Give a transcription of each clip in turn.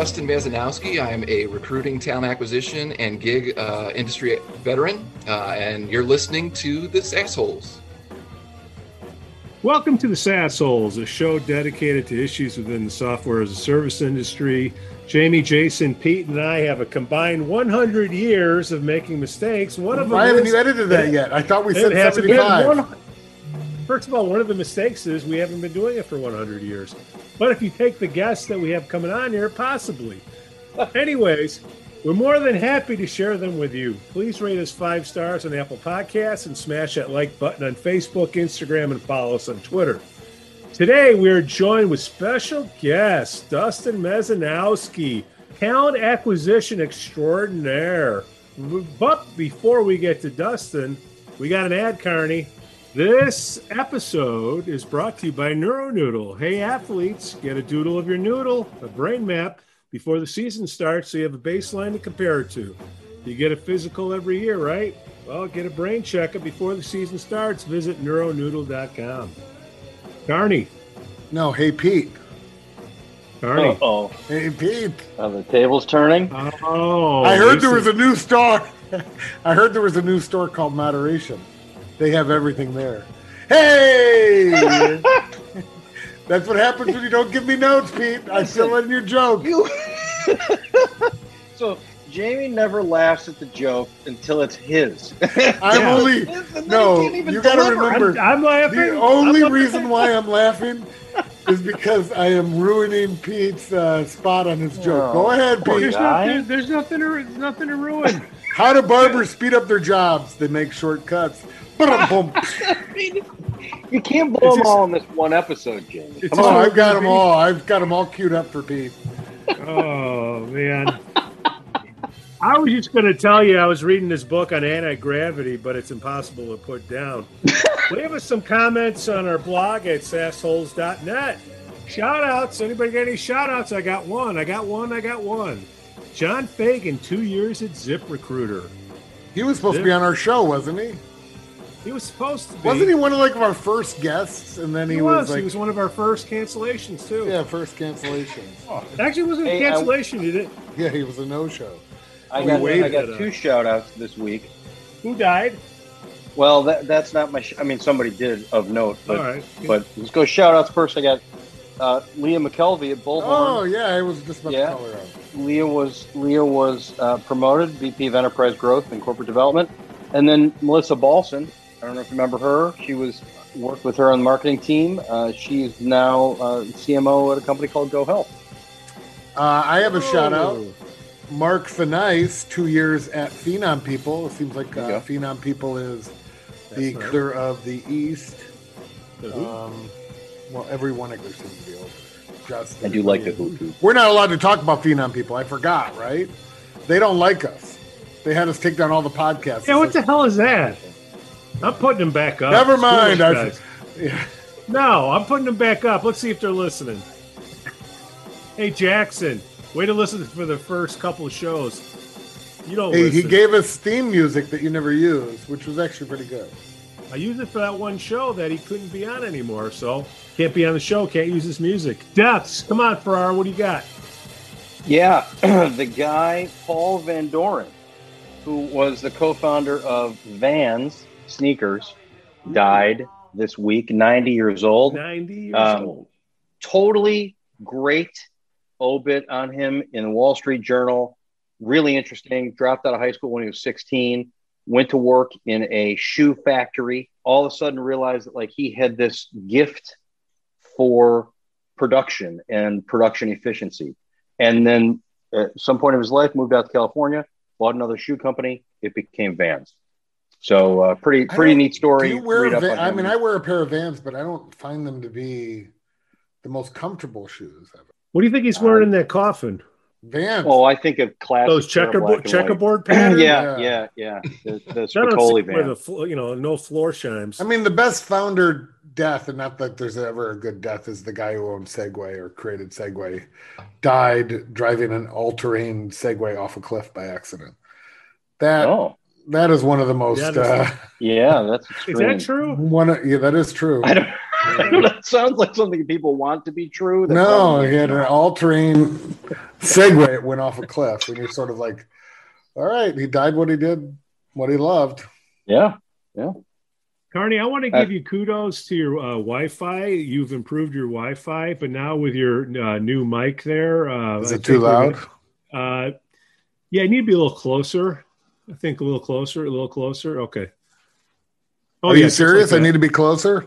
Hi, I'm Dustin Mazanowski. I'm a recruiting, talent acquisition, and gig uh, industry veteran, uh, and you're listening to The Sassholes. Welcome to The Sassholes, a show dedicated to issues within the software as a service industry. Jamie, Jason, Pete, and I have a combined 100 years of making mistakes. One of them I haven't is- even edited that yet. I thought we said 75. First of all, one of the mistakes is we haven't been doing it for 100 years. But if you take the guests that we have coming on here, possibly. Anyways, we're more than happy to share them with you. Please rate us five stars on Apple Podcasts and smash that like button on Facebook, Instagram, and follow us on Twitter. Today, we are joined with special guest Dustin Mezanowski, talent acquisition extraordinaire. But before we get to Dustin, we got an ad, Carney. This episode is brought to you by NeuroNoodle. Hey, athletes, get a doodle of your noodle, a brain map, before the season starts so you have a baseline to compare it to. You get a physical every year, right? Well, get a brain checkup before the season starts. Visit neuronoodle.com. Carney, No, hey Pete. Carney. Oh, Hey Pete. the table's turning. Oh, I heard there was a new store. I heard there was a new store called Moderation. They have everything there. Hey! That's what happens when you don't give me notes, Pete. I fill in your joke. You. so Jamie never laughs at the joke until it's his. I'm Yeah. only no. he can't even You got to remember. I'm, I'm laughing. The only I'm reason laughing. why I'm laughing is because I am ruining Pete's uh, spot on his joke. Go Oh, ahead, Pete. There's guy. nothing, there's nothing to nothing to ruin. How do barbers speed up their jobs? They make shortcuts. Ba-dum-bum. you can't blow It's them just- all in this one episode, Jamie. Come Oh, on. I've got them all. I've got them all queued up for Pete. Oh man. I was just going to tell you I was reading this book on anti gravity, but it's impossible to put down. Leave us some comments on our blog at sassholes.net. Shout outs. Anybody got any shout outs? I got one. I got one. I got one. John Fagan, two years at Zip Recruiter. He was supposed to be on our show, wasn't he? He was supposed to be. Wasn't he one of like our first guests? And then he, He was, was. like, he was one of our first cancellations too. yeah, first cancellation. Actually, it wasn't a Hey, I- cancellation. He did. Yeah, he was a no-show. I we got, I got two up. shout outs this week. Who died? Well, that, that's not my. Sh- I mean, somebody did of note, but All right. but let's go shout outs first. I got uh, Leah McKelvey at Bullhorn. Oh yeah, I was just about Yeah. to call her out. Leah was Leah was uh, promoted VP of Enterprise Growth and Corporate Development, and then Melissa Balson. I don't know if you remember her. She was worked with her on the marketing team. Uh, she's now uh, CMO at a company called Go Health. Uh, I have a shout out. Oh. Mark Fenice, two years at Phenom People. It seems like uh, Phenom People is the That's nice. clear of the East. The? Um, well, every one of them seems to be over. Just I do like the Hoot We're not allowed to talk about Phenom People. I forgot, right? They don't like us. They had us take down all the podcasts. Yeah, what It's the hell is that? I'm putting them back up. Never Screw mind. those I- guys. Yeah. No, I'm putting them back up. Let's see if they're listening. Hey, Jackson, way to listen for the first couple of shows. You don't Hey, he gave us theme music that you never used, which was actually pretty good. I used it for that one show that he couldn't be on anymore, so can't be on the show, can't use his music. Deaths, come on, Farrar, what do you got? Yeah, the guy Paul Van Doren, who was the co-founder of Vans sneakers, died this week, 90 years old. 90 years Um, old. totally great obit on him in the Wall Street Journal. Really interesting. Dropped out of high school when he was 16. Went to work in a shoe factory. All of a sudden, realized that like he had this gift for production and production efficiency. And then at some point in his life, moved out to California, bought another shoe company. It became Vans. So uh, pretty pretty neat story. Do you wear Read up Va- on I mean, I wear a pair of Vans, but I don't find them to be the most comfortable shoes ever. What do you think he's wearing in that coffin? Vans. Oh, I think of classic Those pair of black checkerboard and checkerboard patterns? yeah, Yeah. yeah, yeah. The, the I Spicoli van. the flo- you know no floor chimes. I mean, the best founder death, and not that there's ever a good death, is the guy who owned Segway or created Segway, died driving an all-terrain Segway off a cliff by accident. That oh, that is one of the most Yeah, that's- uh, yeah, that's is that true? one. Of, yeah, that is true. I don't. that sounds like something people want to be true. No, probably he had an not. all-terrain Segway. It went off a cliff, and you're sort of like, "All right, he died what he did, what he loved." Yeah. Yeah. Carney, I want to Uh, give you kudos to your uh, Wi-Fi. You've improved your Wi-Fi, but now with your uh, new mic there, uh, Is it too loud? gonna- Uh, yeah, you need to be a little closer. I think a little closer, a little closer. Okay. Oh, Are yeah, you just like serious? I need to be closer.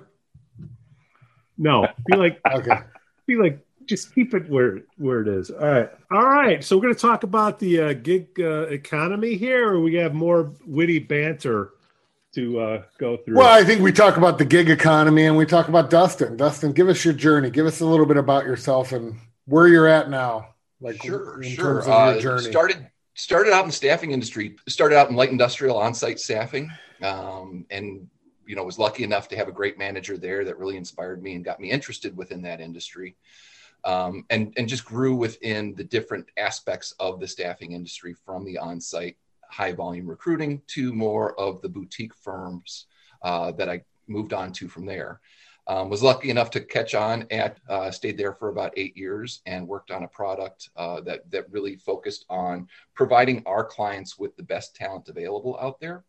No, be like, Okay. be like, just keep it where where it is. All right, all right. So we're going to talk about the uh, gig uh, economy here, or we have more witty banter to uh, go through. Well, I think we talk about the gig economy and we talk about Dustin. Dustin, give us your journey. Give us a little bit about yourself and where you're at now. Like sure, in sure. terms of Uh, your journey. started started out in the staffing industry. Started out in light industrial on-site staffing, um, and you know was lucky enough to have a great manager there that really inspired me and got me interested within that industry, um, and and just grew within the different aspects of the staffing industry from the on-site high volume recruiting to more of the boutique firms uh, that I moved on to from there. Um, was lucky enough to catch on at uh, stayed there for about eight years and worked on a product uh, that that really focused on providing our clients with the best talent available out there.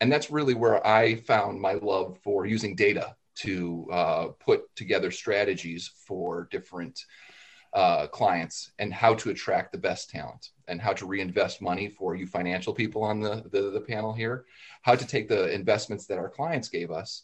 And that's really where i found my love for using data to uh, put together strategies for different uh, clients and how to attract the best talent and how to reinvest money for you financial people on the, the, the panel here how to take the investments that our clients gave us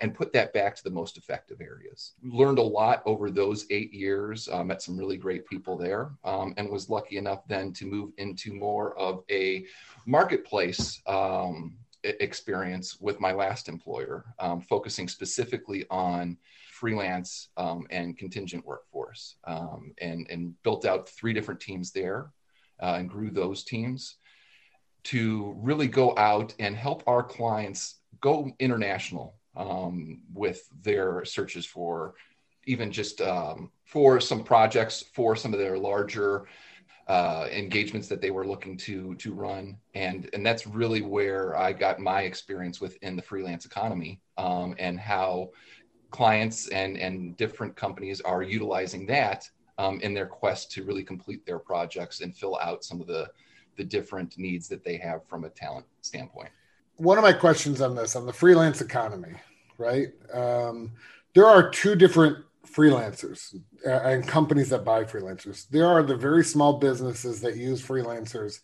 and put that back to the most effective areas. Learned a lot over those eight years, uh, met some really great people there, um, and was lucky enough then to move into more of a marketplace um, experience with my last employer, um, focusing specifically on freelance um, and contingent workforce, um, and, and built out three different teams there uh, and grew those teams to really go out and help our clients go international um, with their searches for even just um, for some projects for some of their larger uh, engagements that they were looking to to run and and that's really where I got my experience within the freelance economy um, and how clients and and different companies are utilizing that um, in their quest to really complete their projects and fill out some of the the different needs that they have from a talent standpoint. One of my questions on this, on the freelance economy, right? Um, there are two different freelancers uh, and companies that buy freelancers. There are the very small businesses that use freelancers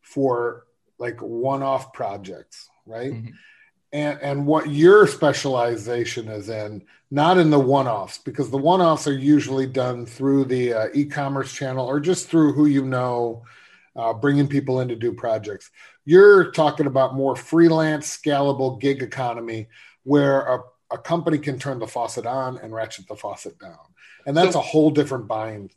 for like one-off projects, right? Mhm. And and what your specialization is in, not in the one-offs, because the one-offs are usually done through the uh, e-commerce channel or just through who you know, uh, bringing people in to do projects. You're talking about more freelance, scalable gig economy, where a, a company can turn the faucet on and ratchet the faucet down, and that's So- a whole different buying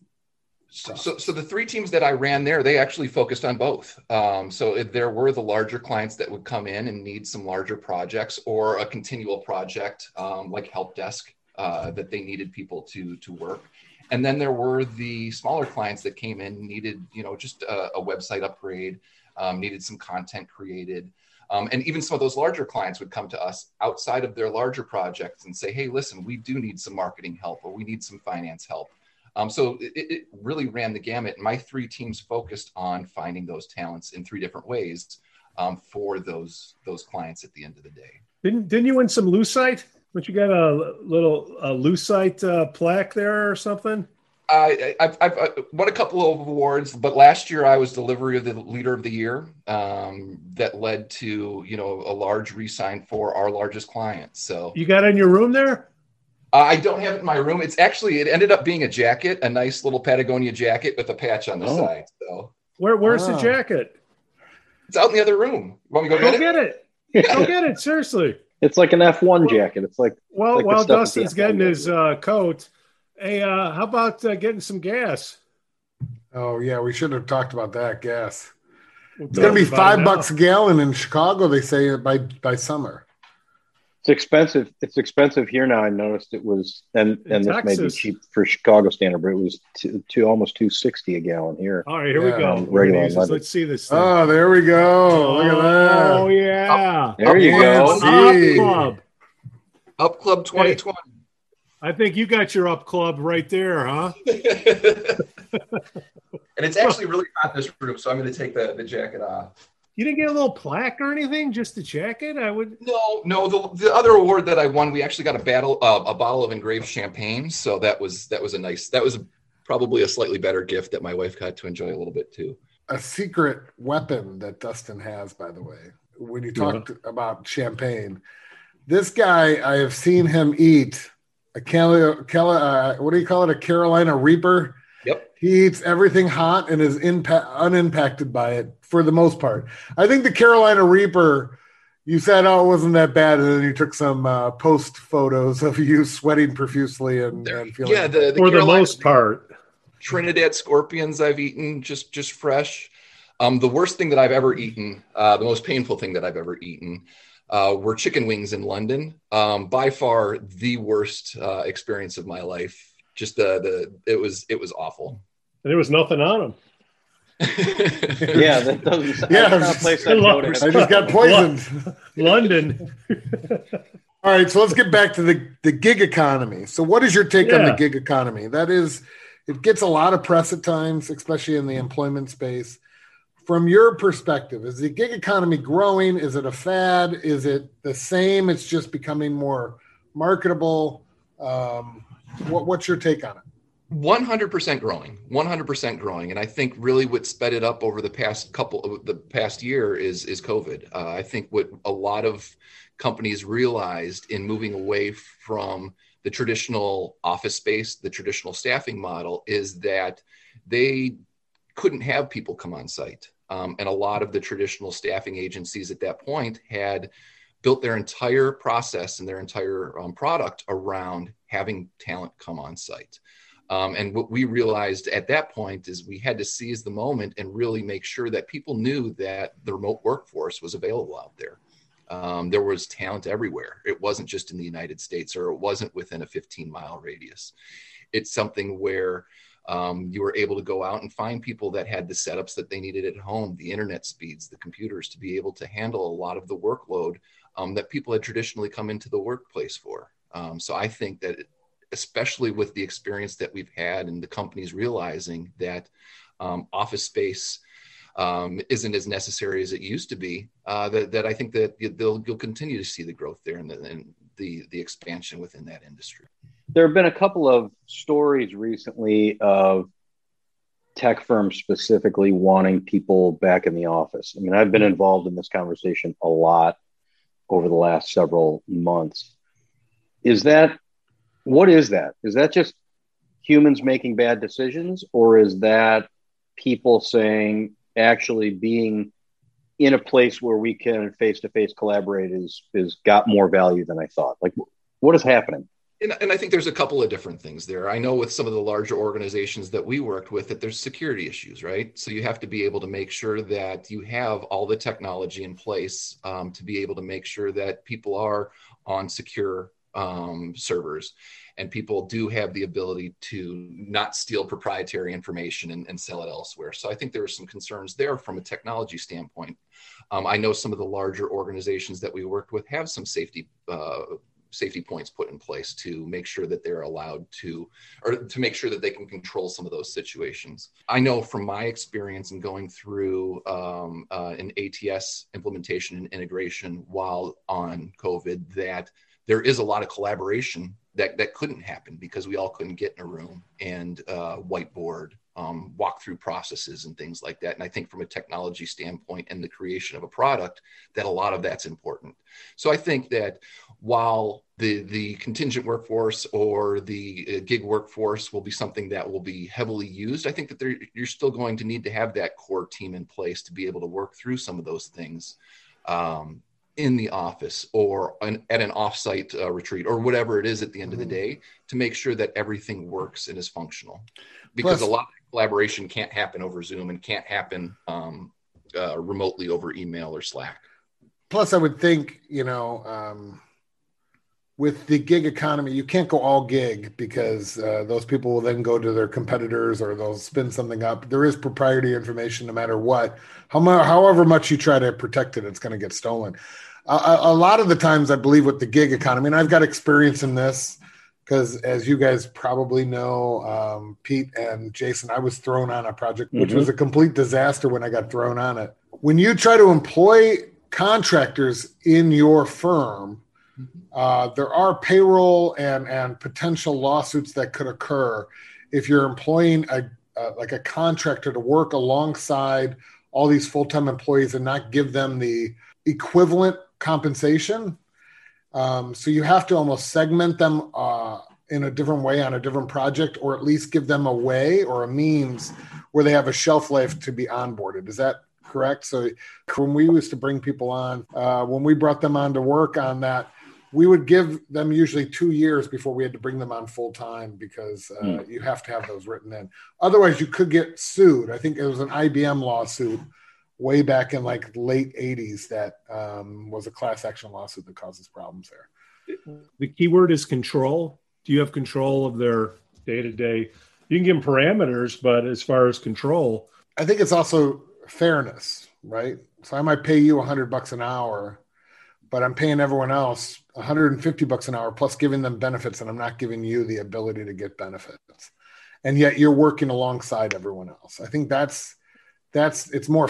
So, so, so the three teams that I ran there, they actually focused on both. Um, so if there were the larger clients that would come in and need some larger projects or a continual project um, like help desk uh, that they needed people to to work. And then there were the smaller clients that came in needed, you know, just a, a website upgrade, um, needed some content created. Um, and even some of those larger clients would come to us outside of their larger projects and say, hey, listen, we do need some marketing help or we need some finance help. Um, so it, it really ran the gamut. My three teams focused on finding those talents in three different ways um, for those those clients at the end of the day. Didn't didn't you win some Lucite? Don't you got a little a Lucite uh, plaque there or something? I, I've, I've uh, won a couple of awards, but last year I was delivery of the leader of the year. Um, that led to you know a large resign for our largest client. So You got it in your room there? uh, I don't have it in my room. It's actually it ended up being a jacket, a nice little Patagonia jacket with a patch on the Oh. side. So Where where's the Ah. jacket? it's out in the other room. You want me to go Go get it? get it. Go get it. Seriously. It's like an F1 jacket. It's like Well, Like while Dustin's getting F1 his uh, coat, hey, uh, how about uh, getting some gas? Oh yeah, we should have talked about that gas. We'll It's gonna be five bucks a gallon in Chicago. They say by by summer. It's expensive. It's expensive here now. I noticed it was, and and this may be cheap for Chicago standard, but it was two, two almost two sixty a gallon here. All right, here Yeah, we go. um, regular use this. London. Let's see this. Thing. Oh, there we go. Look at that. Oh yeah. There you go. see. Up club. Up Club 2020. I think you got your up club right there, huh? and it's actually really hot in this room, so I'm going to take the, the jacket off. You didn't get a little plaque or anything, just the jacket? I would. No, no. The, the other award that I won, we actually got a battle, uh, a bottle of engraved champagne. So that was that was a nice. That was probably a slightly better gift that my wife got to enjoy a little bit too. A secret weapon that Dustin has, by the way, when you talked yeah. about champagne, this guy I have seen him eat a Cali, Cali uh, what do you call it? A Carolina Reaper Yep. He eats everything hot and is impa- unimpacted by it for the most part. I think the Carolina Reaper, you said, oh, it wasn't that bad. And then you took some uh, post photos of you sweating profusely and, and feeling. Yeah, the, the for Carolina the most part. Trinidad scorpions I've eaten just just fresh. Um, the worst thing that I've ever eaten, uh, the most painful thing that I've ever eaten, uh, were chicken wings in London. Um, by far the worst uh, experience of my life just the the it was it was awful. And there was nothing on them. Yeah, that doesn't. Yeah, not place I, I just got poisoned. London. All right, so let's get back to the the gig economy. So, what is your take yeah. on the gig economy? That is, it gets a lot of press at times, especially in the employment space. From your perspective, is the gig economy growing? Is it a fad? Is it the same? It's just becoming more marketable. Um, what, what's your take on it? 100% growing 100% growing. And i think really what sped it up over the past couple of the past year is is covid. Uh, i think what a lot of companies realized in moving away from the traditional office space the traditional staffing model is that they couldn't have people come on site. Um, and a lot of the traditional staffing agencies at that point had built their entire process and their entire um, product around having talent come on site. Um, and what we realized at that point is we had to seize the moment and really make sure that people knew that the remote workforce was available out there. Um, there was talent everywhere. It wasn't just in the United States or it wasn't within a 15 mile radius. It's something where um, you were able to go out and find people that had the setups that they needed at home, the internet speeds, the computers to be able to handle a lot of the workload um, that people had traditionally come into the workplace for. Um, so I think that, especially with the experience that we've had and the companies realizing that um, office space um, isn't as necessary as it used to be, uh, that, that I think that they'll, you'll continue to see the growth there and the, and the, the expansion within that industry. There have been a couple of stories recently of tech firms specifically wanting people back in the office. I mean, I've been involved in this conversation a lot over the last several months. Is that what is that? Is that just humans making bad decisions, or is that people saying actually being in a place where we can face to face collaborate is is got more value than I thought? Like, what is happening? And, and, I think there's a couple of different things there. I know with some of the larger organizations that we worked with that there's security issues, right? So you have to be able to make sure that you have all the technology in place um, to be able to make sure that people are on secure um, servers and people do have the ability to not steal proprietary information and, and, sell it elsewhere. So I think there are some concerns there from a technology standpoint. Um, I know some of the larger organizations that we worked with have some safety uh, safety points put in place to make sure that they're allowed to or to make sure that they can control some of those situations. I know from my experience in going through um, uh, an ats implementation and integration while on covid that there is a lot of collaboration that that couldn't happen because we all couldn't get in a room and uh, whiteboard um, walk through processes and things like that. And I think from a technology standpoint and the creation of a product, that a lot of that's important. So I think that while the the contingent workforce or the uh, gig workforce will be something that will be heavily used, I think that you're still going to need to have that core team in place to be able to work through some of those things. Um, in the office or an, at an offsite uh, retreat or whatever it is at the end mm-hmm. of the mm-hmm. day to make sure that everything works and is functional because Plus, a lot of collaboration can't happen over zoom and can't happen um, uh, remotely over email or slack. Plus i would think you know um, with the gig economy you can't go all gig because uh, those people will then go to their competitors or they'll spin something up. There is proprietary information no matter what. How, however much you try to protect it it's going to get stolen. A lot of the times, I believe with the gig economy, and I've got experience in this because as you guys probably know, um, Pete and Jason, I was thrown on a project which mm-hmm. was a complete disaster when I got thrown on it. When you try to employ contractors in your firm, mm-hmm. uh, there are payroll and and potential lawsuits that could occur if you're employing a uh, like a contractor to work alongside all these full-time employees and not give them the equivalent compensation um, so you have to almost segment them uh, in a different way on a different project, or at least give them a way or a means where they have a shelf life to be onboarded. Is that correct? So when we used to bring people on, uh, when we brought them on to work on that, we would give them usually two years before we had to bring them on full time because uh, mm. you have to have those written in. Otherwise, you could get sued. I think it was an IBM lawsuit way back in like late 80s that um, was a class action lawsuit that causes problems there. The key word is control. Do you have control of their day to day? You can give them parameters, but as far as control, I think it's also fairness, right? So I might pay you 100 bucks an hour, but I'm paying everyone else 150 bucks an hour plus giving them benefits, and I'm not giving you the ability to get benefits. And yet you're working alongside everyone else. I think that's that's it's more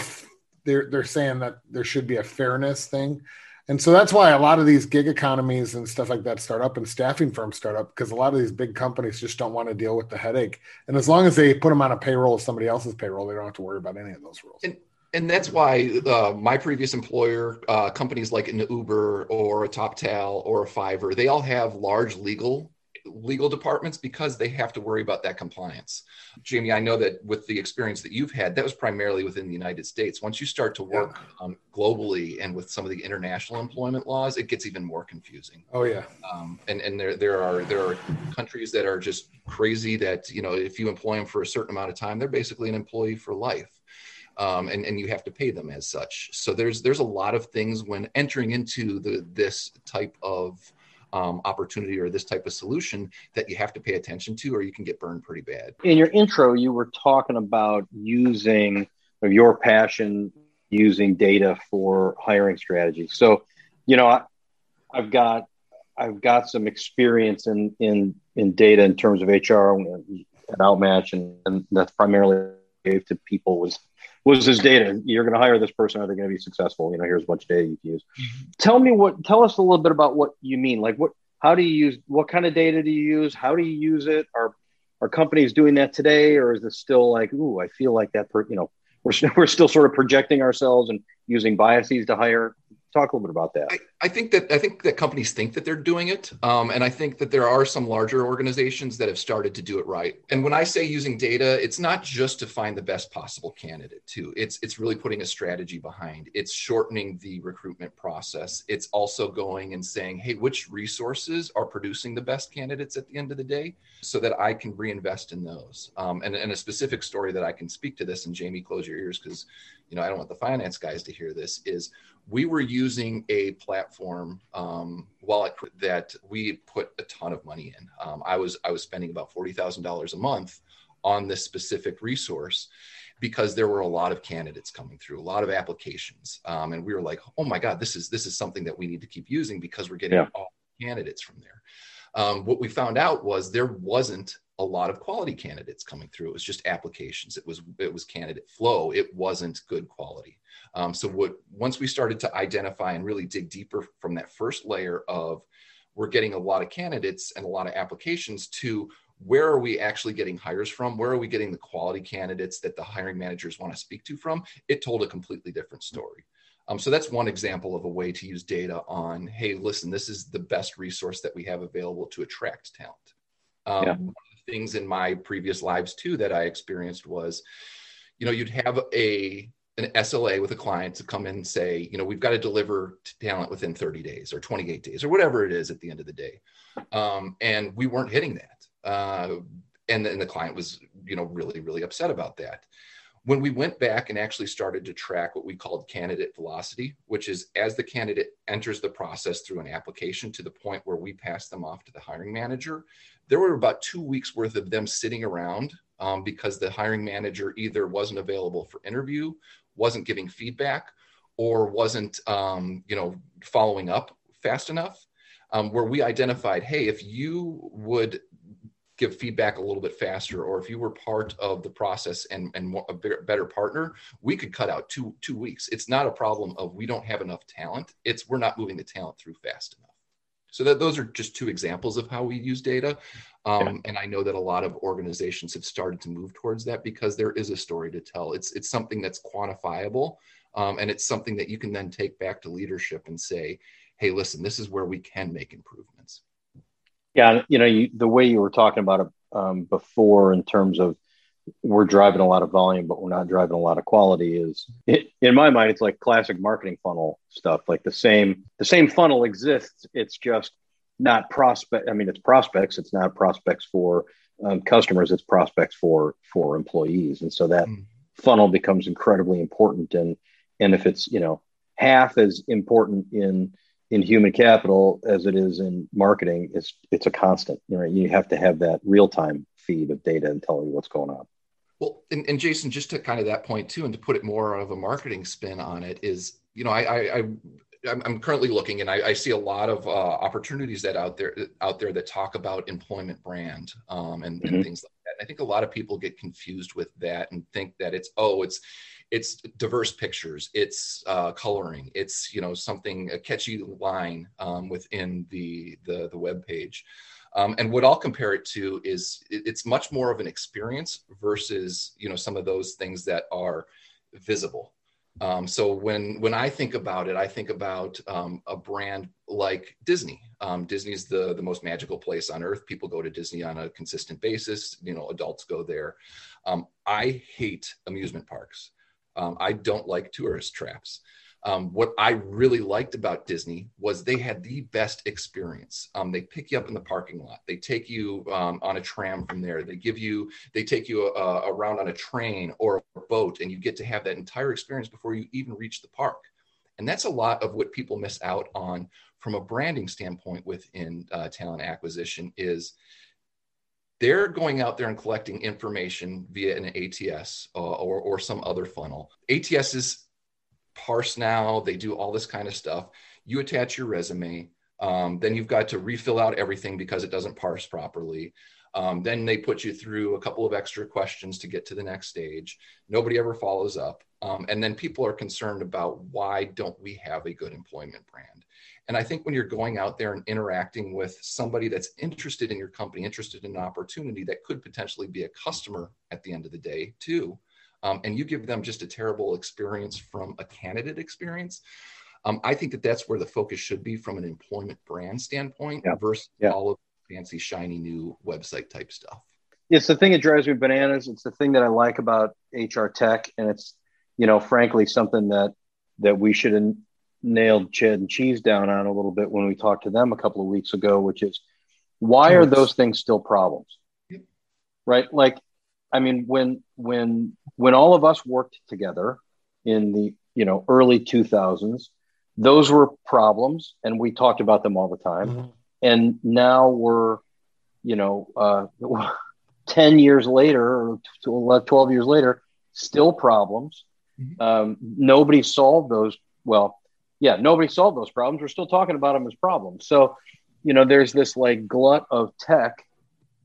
they're they're saying that there should be a fairness thing. And so that's why a lot of these gig economies and stuff like that start up and staffing firms start up because a lot of these big companies just don't want to deal with the headache. And as long as they put them on a payroll of somebody else's payroll, they don't have to worry about any of those rules. And, and that's why uh, my previous employer, uh, companies like an Uber or a TopTal or a Fiverr, they all have large legal legal departments because they have to worry about that compliance. Jamie, I know that with the experience that you've had, that was primarily within the United States. Once you start to work yeah. um, globally and with some of the international employment laws, it gets even more confusing. Oh yeah. Um, and and there there are there are countries that are just crazy that you know if you employ them for a certain amount of time, they're basically an employee for life. Um, and, and you have to pay them as such. So there's there's a lot of things when entering into the this type of um, opportunity or this type of solution that you have to pay attention to, or you can get burned pretty bad. In your intro, you were talking about using your passion using data for hiring strategies. So, you know, I, I've got I've got some experience in in in data in terms of HR and Outmatch, and, and that's primarily gave to people was was this data. You're going to hire this person are they going to be successful. You know here's a bunch of data you can use. Mm-hmm. tell me what tell us a little bit about what you mean. Like what how do you use what kind of data do you use? How do you use it? Are are companies doing that today or is it still like ooh i feel like that per, you know we're, we're still sort of projecting ourselves and using biases to hire talk a little bit about that. I, I, think that I think that companies think that they're doing it, um, and I think that there are some larger organizations that have started to do it right. And when I say using data, it's not just to find the best possible candidate. Too, it's it's really putting a strategy behind. It's shortening the recruitment process. It's also going and saying, hey, which resources are producing the best candidates at the end of the day, so that I can reinvest in those. Um, and, and a specific story that I can speak to this, and Jamie, close your ears because you know I don't want the finance guys to hear this. Is we were using a platform um, wallet that we put a ton of money in. Um, I was I was spending about forty thousand dollars a month on this specific resource because there were a lot of candidates coming through, a lot of applications, um, and we were like, oh my god, this is this is something that we need to keep using because we're getting yeah. all candidates from there. Um, what we found out was there wasn't a lot of quality candidates coming through. It was just applications. It was it was candidate flow. It wasn't good quality. Um, so what once we started to identify and really dig deeper from that first layer of we're getting a lot of candidates and a lot of applications to where are we actually getting hires from? Where are we getting the quality candidates that the hiring managers want to speak to from? It told a completely different story. Um, so that's one example of a way to use data on, hey, listen, this is the best resource that we have available to attract talent. Um, yeah. Things in my previous lives too that I experienced was, you know, you'd have a an SLA with a client to come in and say, you know, we've got to deliver talent within 30 days or 28 days or whatever it is at the end of the day. Um, and we weren't hitting that. Uh, and then the client was, you know, really, really upset about that. When we went back and actually started to track what we called candidate velocity, which is as the candidate enters the process through an application to the point where we pass them off to the hiring manager, there were about two weeks worth of them sitting around um, because the hiring manager either wasn't available for interview wasn't giving feedback or wasn't um, you know following up fast enough um, where we identified, hey, if you would give feedback a little bit faster, or if you were part of the process and, and a better partner, we could cut out two two weeks. It's not a problem of we don't have enough talent. It's we're not moving the talent through fast enough. So that those are just two examples of how we use data. Um, yeah. And I know that a lot of organizations have started to move towards that because there is a story to tell. It's it's something that's quantifiable, um, and it's something that you can then take back to leadership and say, "Hey, listen, this is where we can make improvements." Yeah, you know, you, the way you were talking about it um, before, in terms of we're driving a lot of volume, but we're not driving a lot of quality. Is it, in my mind, it's like classic marketing funnel stuff. Like the same, the same funnel exists. It's just not prospect. I mean, it's prospects. It's not prospects for um, customers. It's prospects for for employees. And so that mm. funnel becomes incredibly important. And and if it's you know half as important in in human capital as it is in marketing, it's it's a constant. You know, you have to have that real time feed of data and telling you what's going on. Well, and, and, Jason, just to kind of that point too, and to put it more of a marketing spin on it, is you know I I, I I'm currently looking, and I, I see a lot of uh, opportunities that out there out there that talk about employment brand um, and, mm-hmm. and things like that. I think a lot of people get confused with that and think that it's oh it's it's diverse pictures it's uh, coloring it's you know something a catchy line um, within the the, the web page um, and what i'll compare it to is it, it's much more of an experience versus you know some of those things that are visible um, so when when I think about it, I think about um, a brand like Disney. Um, Disney is the the most magical place on earth. People go to Disney on a consistent basis. You know, adults go there. Um, I hate amusement parks. Um, I don't like tourist traps. Um, what I really liked about Disney was they had the best experience. Um, they pick you up in the parking lot. They take you um, on a tram from there. They give you, they take you uh, around on a train or a boat, and you get to have that entire experience before you even reach the park. And that's a lot of what people miss out on from a branding standpoint within uh, talent acquisition. Is they're going out there and collecting information via an ATS uh, or, or some other funnel. ATS is parse now, they do all this kind of stuff. You attach your resume, um, then you've got to refill out everything because it doesn't parse properly. Um, then they put you through a couple of extra questions to get to the next stage. Nobody ever follows up. Um, and then people are concerned about why don't we have a good employment brand? And I think when you're going out there and interacting with somebody that's interested in your company, interested in an opportunity that could potentially be a customer at the end of the day, too, um, and you give them just a terrible experience from a candidate experience, um, I think that that's where the focus should be from an employment brand standpoint yeah. versus yeah. all of fancy, shiny new website type stuff. It's the thing that drives me bananas. It's the thing that I like about HR tech, and it's you know, frankly, something that that we should nailed Chad and Cheese down on a little bit when we talked to them a couple of weeks ago, which is why are those things still problems? Right? Like, I mean, when when when all of us worked together in the you know early 2000s, those were problems, and we talked about them all the time. Mm-hmm. And now we're, you know, uh, 10 years later or 12 years later, still problems. Mm-hmm. Um, nobody solved those. Well, yeah, nobody solved those problems. We're still talking about them as problems. So, you know, there's this like glut of tech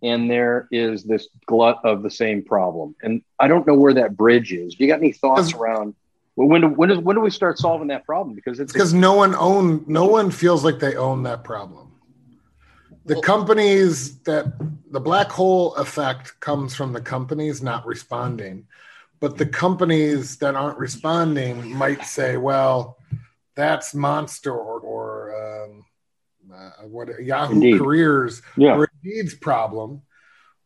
and there is this glut of the same problem. And I don't know where that bridge is. Do you got any thoughts around well, when do, when, do, when do we start solving that problem? Because it's because no one own no one feels like they own that problem. The well, companies that the black hole effect comes from the companies not responding, but the companies that aren't responding might say, well, that's Monster or, or um, uh, what Yahoo Indeed. Careers yeah. or Indeed's problem.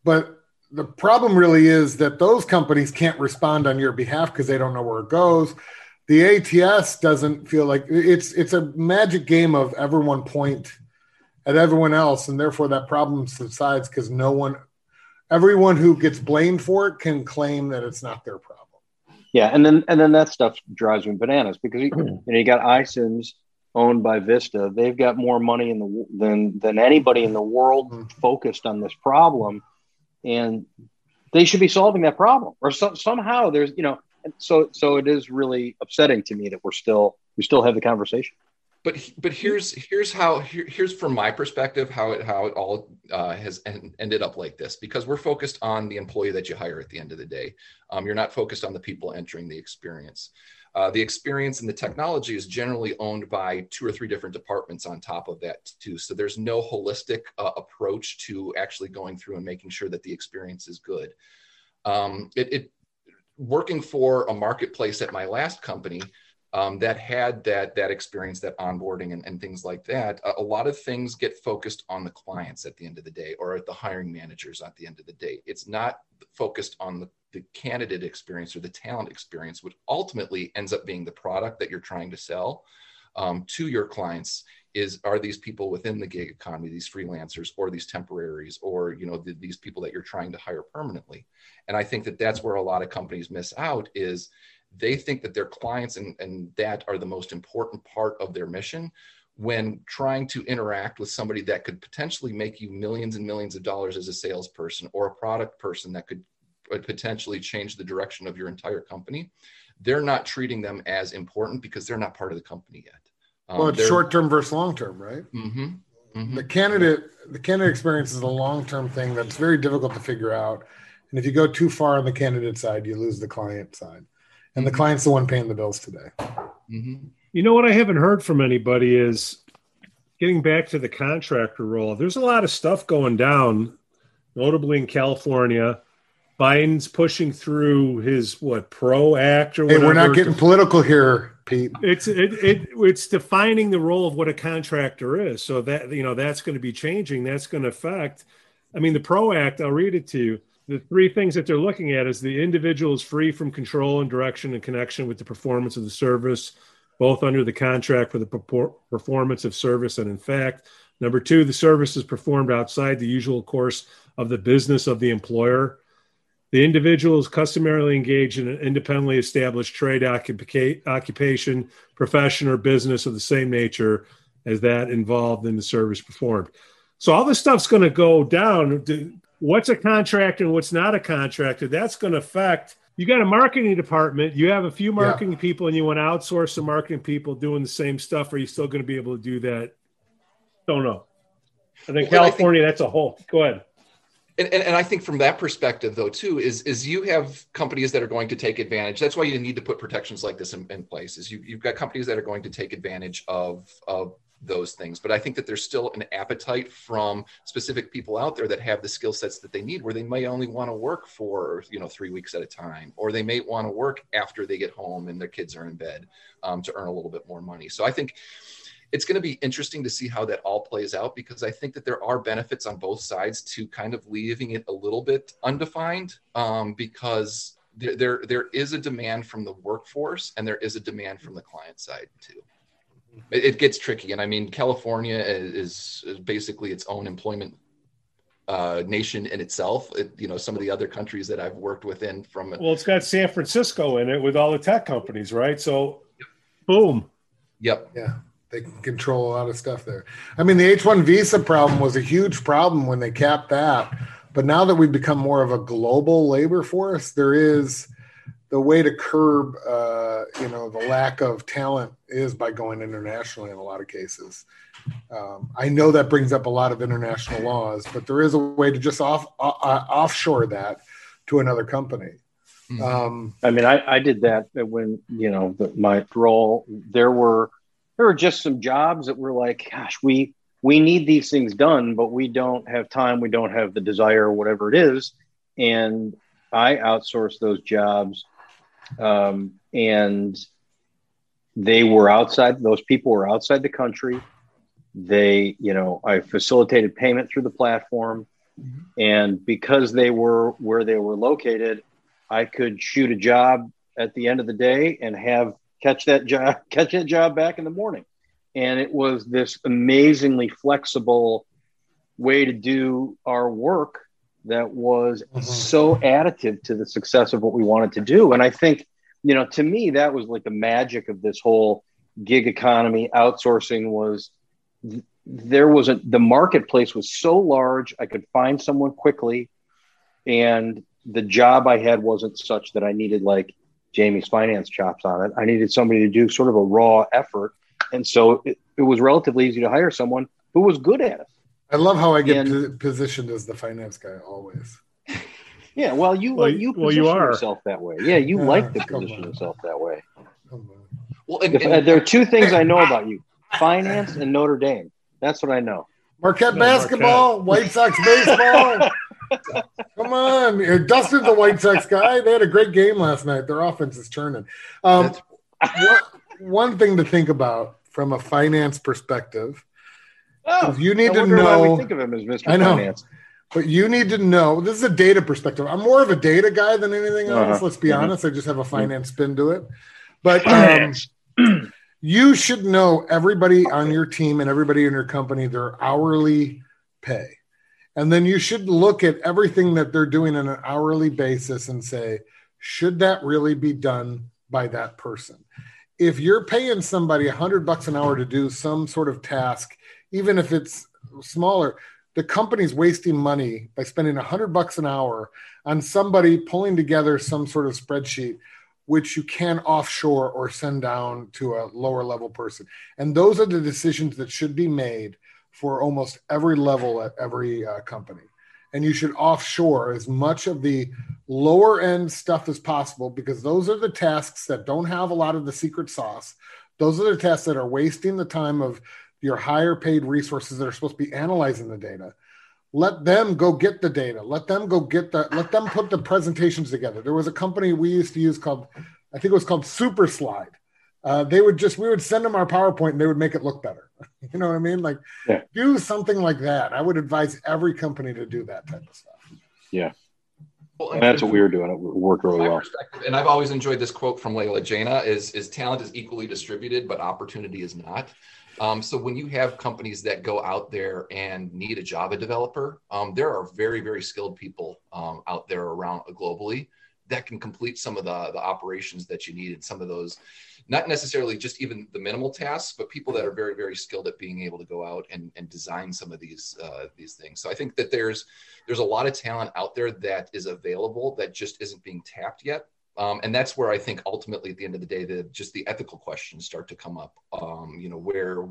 But the problem really is that those companies can't respond on your behalf because they don't know where it goes. The ATS doesn't feel like it's it's a magic game of everyone point at everyone else, and therefore that problem subsides because no one, everyone who gets blamed for it can claim that it's not their problem. Yeah, and then and then that stuff drives me bananas because you, you know you got iCIMS owned by Vista. They've got more money in the than than anybody in the world mm-hmm. focused on this problem, and they should be solving that problem or so, somehow there's you know so so it is really upsetting to me that we're still we still have the conversation. But but here's here's how here, here's from my perspective how it how it all uh, has en- ended up like this because we're focused on the employee that you hire at the end of the day. Um, you're not focused on the people entering the experience. Uh, the experience and the technology is generally owned by two or three different departments on top of that too. So there's no holistic uh, approach to actually going through and making sure that the experience is good. Um, it, it working for a marketplace at my last company um, that had that that experience, that onboarding and, and things like that, a, a, lot of things get focused on the clients at the end of the day or at the hiring managers at the end of the day. It's not focused on the, the candidate experience or the talent experience, which ultimately ends up being the product that you're trying to sell um, to your clients is are these people within the gig economy these freelancers or these temporaries or you know the, these people that you're trying to hire permanently and i think that that's where a lot of companies miss out is they think that their clients and, and that are the most important part of their mission when trying to interact with somebody that could potentially make you millions and millions of dollars as a salesperson or a product person that could potentially change the direction of your entire company they're not treating them as important because they're not part of the company yet. Um, well it's short term versus long term right? Mm-hmm, mm-hmm. the candidate the candidate experience is a long term thing that's very difficult to figure out. And if you go too far on the candidate side you lose the client side and the client's the one paying the bills today. Mm-hmm. You know what I haven't heard from anybody is getting back to the contractor role. There's a lot of stuff going down, notably in California. Biden's pushing through his what PRO Act or whatever. Hey, we're not getting political here, Pete. It's it, it it's defining the role of what a contractor is. So that you know that's going to be changing. That's going to affect. I mean, the PRO Act. I'll read it to you the three things that they're looking at is the individual is free from control and direction and connection with the performance of the service, both under the contract for the performance of service and in fact. Number two, the service is performed outside the usual course of the business of the employer. The individual is customarily engaged in an independently established trade occupation, profession, or business of the same nature as that involved in the service performed. So all this stuff's going to go down what's a contractor and what's not a contractor. That's going to affect. You got a marketing department. You have a few marketing yeah. people, and you want to outsource the marketing people doing the same stuff. Are you still going to be able to do that? Don't know. I think well, California. Think, that's a whole. Go ahead. And, and, and, I think from that perspective, though, too, is is you have companies that are going to take advantage. That's why you need to put protections like this in, in place. Is you, you've got companies that are going to take advantage of of those things. But I think that there's still an appetite from specific people out there that have the skill sets that they need, where they may only want to work for you know three weeks at a time, or they may want to work after they get home and their kids are in bed um, to earn a little bit more money. So I think it's going to be interesting to see how that all plays out because I think that there are benefits on both sides to kind of leaving it a little bit undefined um, because there, there there is a demand from the workforce and there is a demand from the client side too it, it gets tricky. And I mean, California is, is basically its own employment uh, nation in itself. It, you know, some of the other countries that I've worked within from. Well, it's got San Francisco in it with all the tech companies, right? So, yep. boom. Yep. Yeah. They can control a lot of stuff there. I mean, the H 1 visa problem was a huge problem when they capped that. But now that we've become more of a global labor force, there is the way to curb, uh, you know, the lack of talent is by going internationally in a lot of cases. Um, I know that brings up a lot of international laws, but there is a way to just off uh, uh offshore that to another company. Mm-hmm. Um, I mean, I, I, did that when you know the, my role. There were there were just some jobs that were like, gosh, we we need these things done, but we don't have time. We don't have the desire, whatever it is, and I outsourced those jobs um, and they were outside. Those people were outside the country. They, you know, I facilitated payment through the platform, mm-hmm. and because they were where they were located, I could shoot a job at the end of the day and have catch that job catch that job back in the morning. And it was this amazingly flexible way to do our work that was mm-hmm. so additive to the success of what we wanted to do. And I think, you know, to me, that was like the magic of this whole gig economy outsourcing was there wasn't the marketplace was so large I could find someone quickly and the job I had wasn't such that I needed like Jamie's finance chops on it. I needed somebody to do sort of a raw effort and so it, it was relatively easy to hire someone who was good at it. I love how I get And- po- positioned as the finance guy always. Yeah, well, you Well, you well, you position are. yourself that way. Yeah, you Yeah, like to position on. yourself that way. Well, and, If, and- uh, there are two things I know about you: finance and Notre Dame. That's what I know. Marquette No, basketball, White Sox baseball. Come on, Dustin's a White Sox guy. They had a great game last night. Their offense is turning. Um, That's- what, one thing to think about from a finance perspective, Oh, you need to know. we think of him as Mr. I know. Finance. But you need to know this is a data perspective. I'm more of a data guy than anything else. Uh-huh. Let's be Mhm. honest. I just have a finance spin to it. But um, you should know everybody on your team and everybody in your company their hourly pay. And then you should look at everything that they're doing on an hourly basis and say, should that really be done by that person? If you're paying somebody a hundred bucks an hour to do some sort of task, even if it's smaller, the company's wasting money by spending a hundred bucks an hour on somebody pulling together some sort of spreadsheet which you can offshore or send down to a lower level person. And those are the decisions that should be made for almost every level at every uh, company. And you should offshore as much of the lower end stuff as possible because those are the tasks that don't have a lot of the secret sauce. Those are the tasks that are wasting the time of your higher paid resources that are supposed to be analyzing the data. Let them go get the data. Let them go get the let them put the presentations together. There was a company we used to use called i think it was called super slide. Uh, they would just we would send them our powerpoint and they would make it look better. You know what i mean? Like Yeah. do something like that. I would advise every company to do that type of stuff. Well, And that's what we were doing. It worked really well. and I've always enjoyed this quote from Leila Janah: "is is talent is equally distributed, but opportunity is not." Um, so when you have companies that go out there and need a Java developer, um, there are very very skilled people um, out there around globally that can complete some of the the operations that you need and some of those not necessarily just even the minimal tasks but people that are very very skilled at being able to go out and, and design some of these uh, these things. So i think that there's there's a lot of talent out there that is available that just isn't being tapped yet um, and that's where i think ultimately at the end of the day the just the ethical questions start to come up. Um, you know where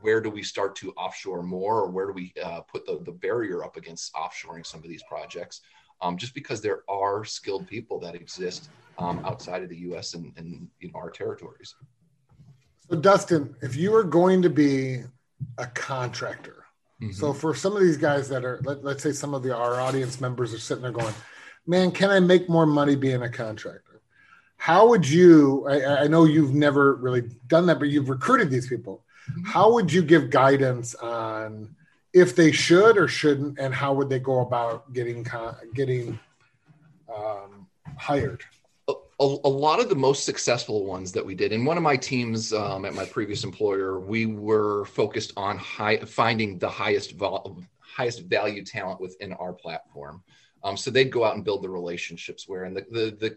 where do we start to offshore more? Or where do we uh, put the, the barrier up against offshoring some of these projects? Um, just because there are skilled people that exist um, outside of the us and, and you know our territories. So dustin if you are going to be a contractor So for some of these guys that are, let, let's say some of the our audience members are sitting there going, "Man, can I make more money being a contractor?" How would you? I, I know you've never really done that, but you've recruited these people. How would you give guidance on if they should or shouldn't, and how would they go about getting getting um, hired? a, a a lot of the most successful ones that we did in one of my teams um, at my previous employer we were focused on high finding the highest vol- highest value talent within our platform um, so they'd go out and build the relationships where and the, the the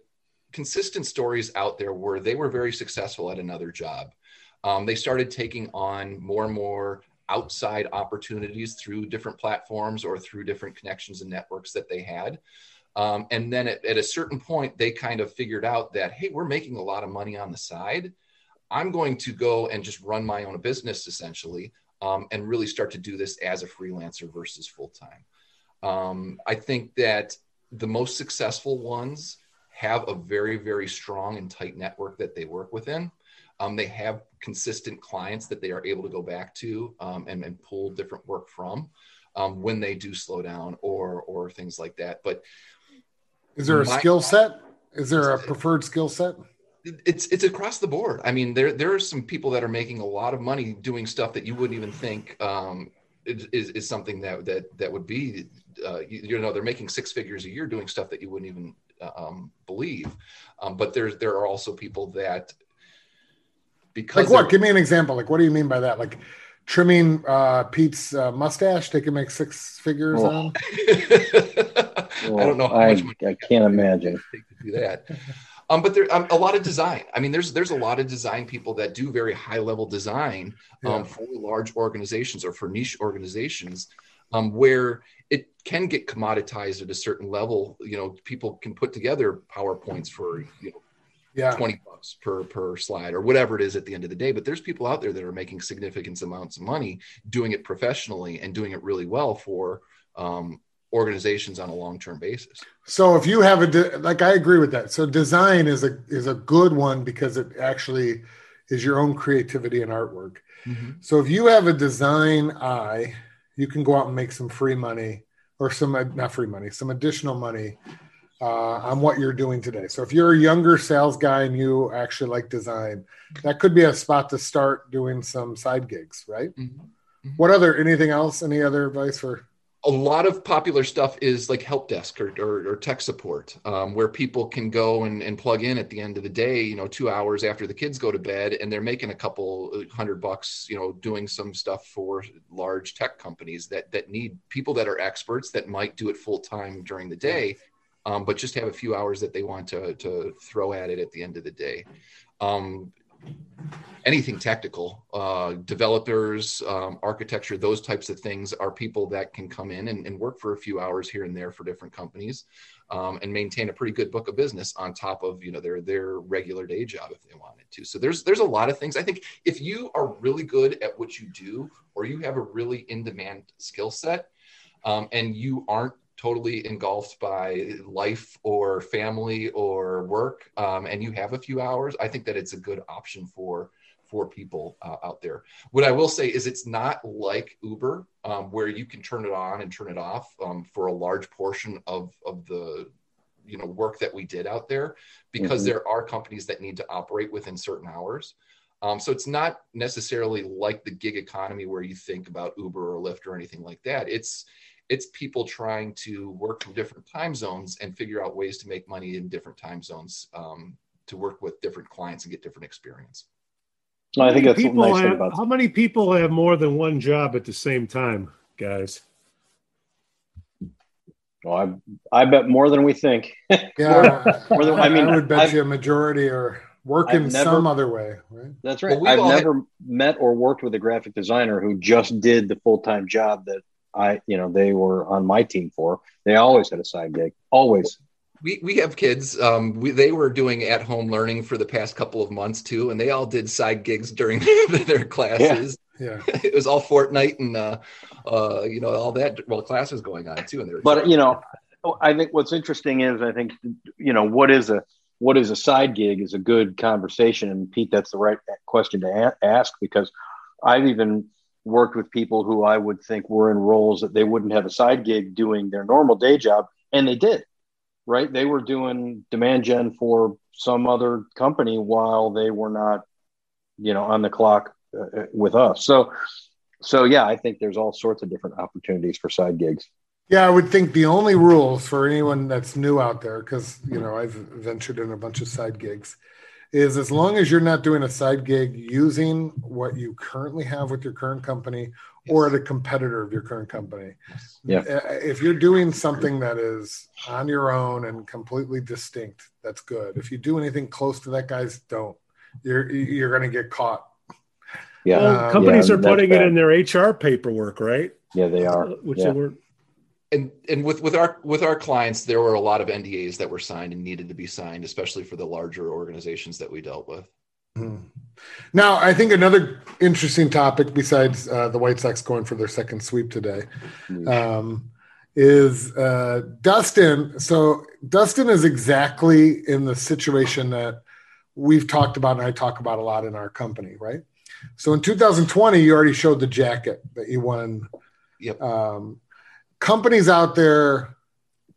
consistent stories out there were they were very successful at another job um, they started taking on more and more outside opportunities through different platforms or through different connections and networks that they had um, and then at, at a certain point, they kind of figured out that, hey, we're making a lot of money on the side. I'm going to go and just run my own business essentially um, and really start to do this as a freelancer versus full time. Um, I think that the most successful ones have a very, very strong and tight network that they work within. Um, they have consistent clients that they are able to go back to um, and, and pull different work from um, when they do slow down or or things like that. But Is there a My- skill set? Is there a preferred skill set? it's it's across the board. I mean, there there are some people that are making a lot of money doing stuff that you wouldn't even think um, is is something that that that would be. Uh, you, you know, they're making six figures a year doing stuff that you wouldn't even um, believe. Um, but there's there are also people that because Like what? Give me an example. Like what do you mean by that? Like trimming uh, Pete's uh, mustache, they can make six figures Oh. on. I don't know how I, much money I can't imagine. take to do that. Um, but there um, a lot of design. I mean, there's there's a lot of design people that do very high level design um, Yeah. for large organizations or for niche organizations, um, where it can get commoditized at a certain level. You know, people can put together powerpoints for you know Yeah. 20 bucks per per slide or whatever it is at the end of the day but there's people out there that are making significant amounts of money doing it professionally and doing it really well for um, organizations on a long-term basis So if you have a de- like, I agree with that. So design is a is a good one because it actually is your own creativity and artwork. So if you have a design eye, you can go out and make some free money or some not free money, some additional money uh, on what you're doing today. So if you're a younger sales guy and you actually like design, that could be a spot to start doing some side gigs, right? Mhm. What other anything else? Any other advice for? A lot of popular stuff is like help desk or, or, or tech support um, where people can go and, and plug in at the end of the day you know two hours after the kids go to bed and they're making a couple uh, hundred bucks you know doing some stuff for large tech companies that that need people that are experts that might do it full time during the day um, but just have a few hours that they want to, to throw at it at the end of the day. Um, anything technical uh, developers um, architecture those types of things are people that can come in and, and work for a few hours here and there for different companies um, and maintain a pretty good book of business on top of you know their their regular day job if they wanted to. So there's there's a lot of things. I think if you are really good at what you do or you have a really in demand skill set um, and you aren't totally engulfed by life or family or work um, and you have a few hours i think that it's a good option for for people uh, out there. What i will say is it's not like uber um, where you can turn it on and turn it off um, for a large portion of of the you know work that we did out there because Mhm. there are companies that need to operate within certain hours. Um, so it's not necessarily like the gig economy where you think about uber or lyft or anything like that. It's it's people trying to work from different time zones and figure out ways to make money in different time zones um, to work with different clients and get different experience. I think that's the people nice thing have, about how many people have more than one job at the same time, guys? Well, I, I bet more than we think. Yeah, More than- I mean, I would bet I've- you a majority are working never- some other way, right? That's right. Well, I've all had- never met or worked with a graphic designer who just did the full time job that I, you know, they were on my team for. They always had a side gig. Always. We, we have kids. Um, we, they were doing at home learning for the past couple of months too, and they all did side gigs during their classes. Yeah. It was all Fortnite and uh, uh, you know all that while class was going on too. And they were But you know, I think what's interesting is I think you know what is a what is a side gig is a good conversation, and Pete, that's the right question to a- ask because I've even worked with people who I would think were in roles that they wouldn't have a side gig doing their normal day job, and they did. Right? They were doing demand gen for some other company while they were not, you know, on the clock uh, with us. So, so yeah, I think there's all sorts of different opportunities for side gigs. Yeah, I would think the only rules for anyone that's new out there, because you know I've ventured in a bunch of side gigs, is as long as you're not doing a side gig using what you currently have with your current company or at a competitor of your current company. Yeah. Uh, If you're doing something that is on your own and completely distinct, that's good. If you do anything close to that, guys, don't. You're you're going to get caught. Yeah, Well, Uh, companies yeah, are that's putting it in their HR paperwork, right? yeah, they are. Which yeah. they weren't. And and with with our with our clients, there were a lot of NDAs that were signed and needed to be signed, especially for the larger organizations that we dealt with. Hmm. Now, I think another interesting topic besides uh, the White Sox going for their second sweep today um, is uh, Dustin. So, Dustin is exactly in the situation that we've talked about and I talk about a lot in our company, right? So, in 2020, you already showed the jacket that you won. Yep. Um, companies out there,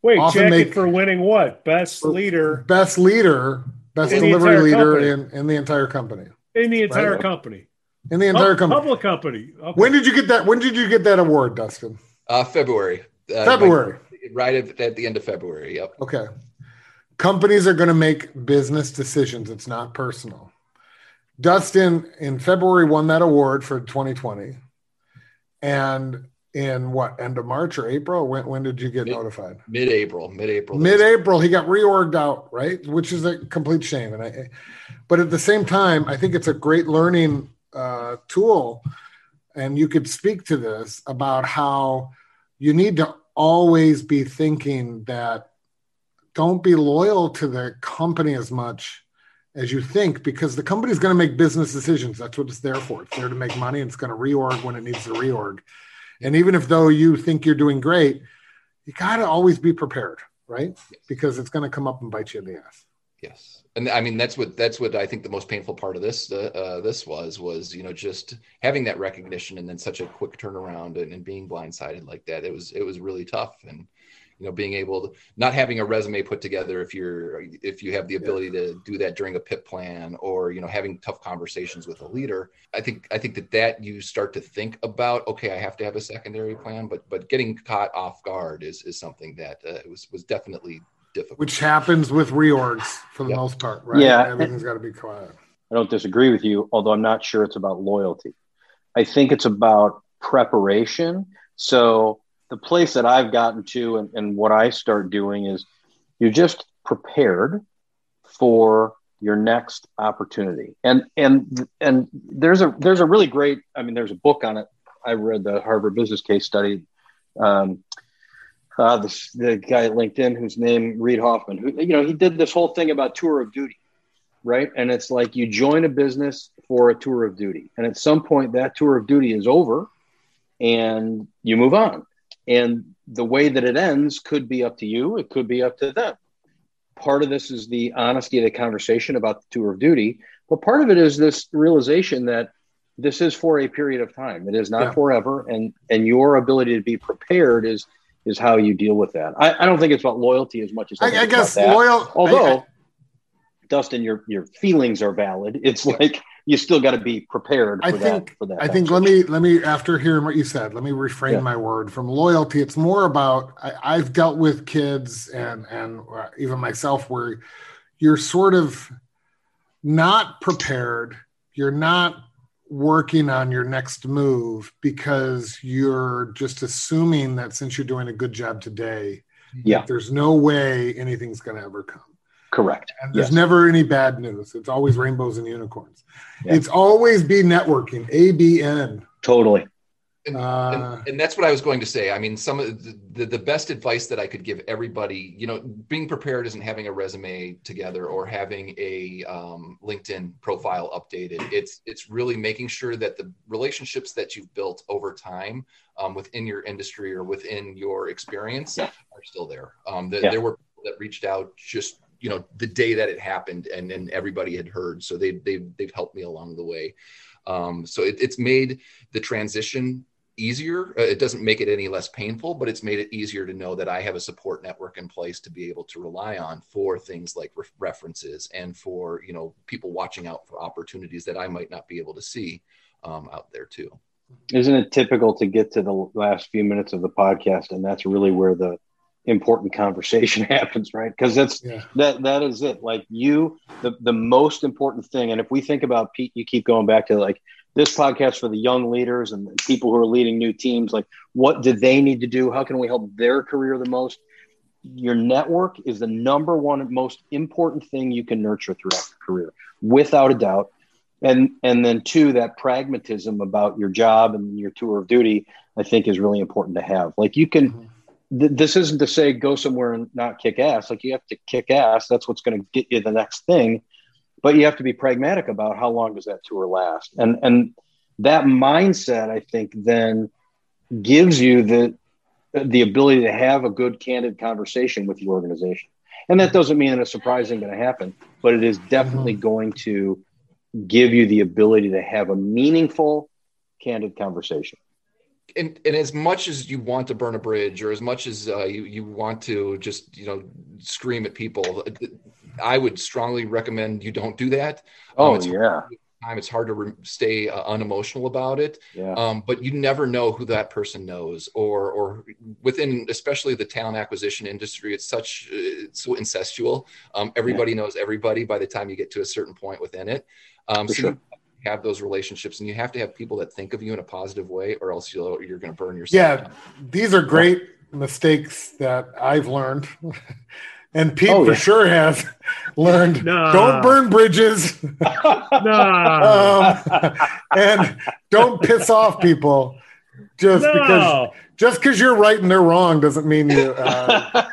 Wait, Often jacket make- for winning what? Best leader best leader, best In delivery leader in, in the entire company. in the entire Right. company. In the entire company. Public company. Okay. When did you get that? When did you get that award, Dustin? Uh, February. Uh, February. my- right at, at the end of February. Yep. Okay. Companies are going to make business decisions. It's not personal. Dustin in February won that award for 2020. And in what, end of March or April? When, when did you get Mid- notified? Mid-April. Mid-April. Mid April, he got reorged out, right? Which is a complete shame. And I, but at the same time, I think it's a great learning uh, tool. And you could speak to this about how you need to always be thinking that don't be loyal to the company as much as you think because the company's going to make business decisions. That's what it's there for. It's there to make money and it's going to reorg when it needs to reorg. And even if though you think you're doing great, you got to always be prepared, right? Because it's going to come up and bite you in the ass. Yes, and I mean that's what that's what I think the most painful part of this uh, uh, this was was you know just having that recognition and then such a quick turnaround and, and being blindsided like that. It was it was really tough and you know being able to not having a resume put together if you're if you have the ability yeah. to do that during a pip plan or you know having tough conversations with a leader i think i think that that you start to think about okay i have to have a secondary plan but but getting caught off guard is is something that uh, was was definitely difficult. Which happens with reorgs for the yep. most part right? Yeah. Everything's got to be quiet. I don't disagree with you although i'm not sure it's about loyalty. I think it's about preparation. So the place that I've gotten to and, and what I start doing is you're just prepared for your next opportunity. And and and there's a there's a really great I mean there's a book on it. I read the Harvard Business Case Study. Um, uh, the, the guy at LinkedIn whose name Reid Hoffman, who you know he did this whole thing about tour of duty, right? And it's like you join a business for a tour of duty, and at some point that tour of duty is over, and you move on. And the way that it ends could be up to you, it could be up to them. Part of this is the honesty of the conversation about the tour of duty, but part of it is this realization that this is for a period of time. It is not yeah. forever, and and your ability to be prepared is is how you deal with that. I, I don't think it's about loyalty as much as I, I guess loyal. Although, I, Dustin, your your feelings are valid. It's like you still got to be prepared for I think, that. For that I think let me let me after hearing what you said, let me reframe yeah. my word from loyalty. It's more about I, have dealt with kids and and uh, even myself where you're sort of not prepared. You're not working on your next move because you're just assuming that since you're doing a good job today, yeah, there's no way anything's going to ever come. Correct. And there's yes. never any bad news. It's always rainbows and unicorns. Yeah. It's always be networking, ABN. Totally. And, uh, and, and, that's what I was going to say. I mean, some of the, the, the, best advice that I could give everybody, you know, being prepared isn't having a resume together or having a um, LinkedIn profile updated. It's it's really making sure that the relationships that you've built over time um, within your industry or within your experience yeah. are still there. Um, the, yeah. There were people that reached out just you know the day that it happened and and everybody had heard. So they they've, they've helped me along the way. Um, so it, it's made the transition easier. Uh, it doesn't make it any less painful but it's made it easier to know that i have a support network in place to be able to rely on for things like re- references and for you know people watching out for opportunities that i might not be able to see um, out there too. Isn't it typical to get to the last few minutes of the podcast and that's really where the important conversation happens right? Because that's yeah. that that is it. Like you the the most important thing and if we think about pete you keep going back to like this podcast for the young leaders and people who are leading new teams like what do they need to do? How can we help their career the most? Your network is the number one most important thing you can nurture throughout your career without a doubt. And and then two that pragmatism about your job and your tour of duty i think is really important to have. Like you can mm-hmm th- this isn't to say go somewhere and not kick ass. Like you have to kick ass. That's what's going to get you the next thing. But you have to be pragmatic about how long does that tour last. And and that mindset, I think, then gives you the the ability to have a good, candid conversation with your organization. And that doesn't mean that a surprise isn't going to happen, but it is definitely mm-hmm. going to give you the ability to have a meaningful, candid conversation and, and as much as you want to burn a bridge or as much as uh, you, you want to just you know scream at people i would strongly recommend you don't do that oh um, yeah time it's hard to re- stay uh, unemotional about it yeah. um, but you never know who that person knows or or within especially the talent acquisition industry it's such it's so incestual um, everybody yeah. knows everybody by the time you get to a certain point within it um, so sure. you have those relationships and you have to have people that think of you in a positive way or else you'll, you're going to burn yourself yeah these are great mistakes that i've learned and pete oh, for yeah. sure has learned nah. don't burn bridges nah. um, and don't piss off people just no. because just because you're right and they're wrong doesn't mean you uh,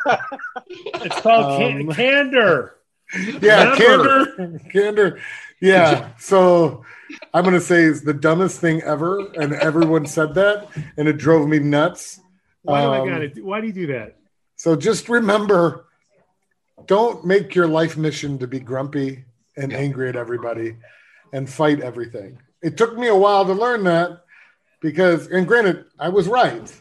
it's called um, candor Yeah, Never. candor, candor. Yeah. So I'm gonna say it's the dumbest thing ever, and everyone said that, and it drove me nuts. Why do Um, I got it? Why do you do that? So just remember, don't make your life mission to be grumpy and Yeah. angry at everybody and fight everything. It took me a while to learn that because, and granted, I was right.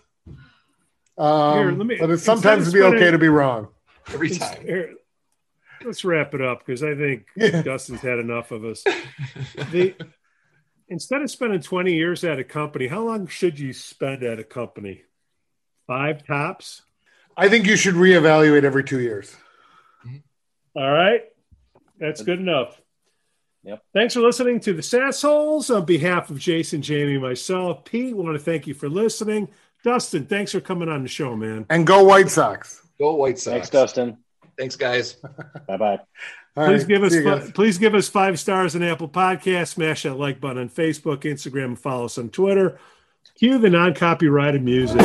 Um, Here, let me- but it's sometimes of be okay spending- to be wrong. Every time. here, let's wrap it up because I think Yeah. Dustin's had enough of us. The instead of spending 20 years at a company, how long should you spend at a company? Five tops. I think you should reevaluate every two years. Mm-hmm. All right. That's good enough. Yep. Thanks for listening to the Sassholes. On behalf of Jason, Jamie, and myself, Pete, want to thank you for listening. Dustin, thanks for coming on the show, man. And go White Sox. Go White Sox. Thanks, Dustin. Thanks, guys. Bye bye. Please right, give us see you fi- guys. please give us five stars on Apple Podcasts. Smash that like button on Facebook, Instagram, and follow us on Twitter. Cue the non-copyrighted music.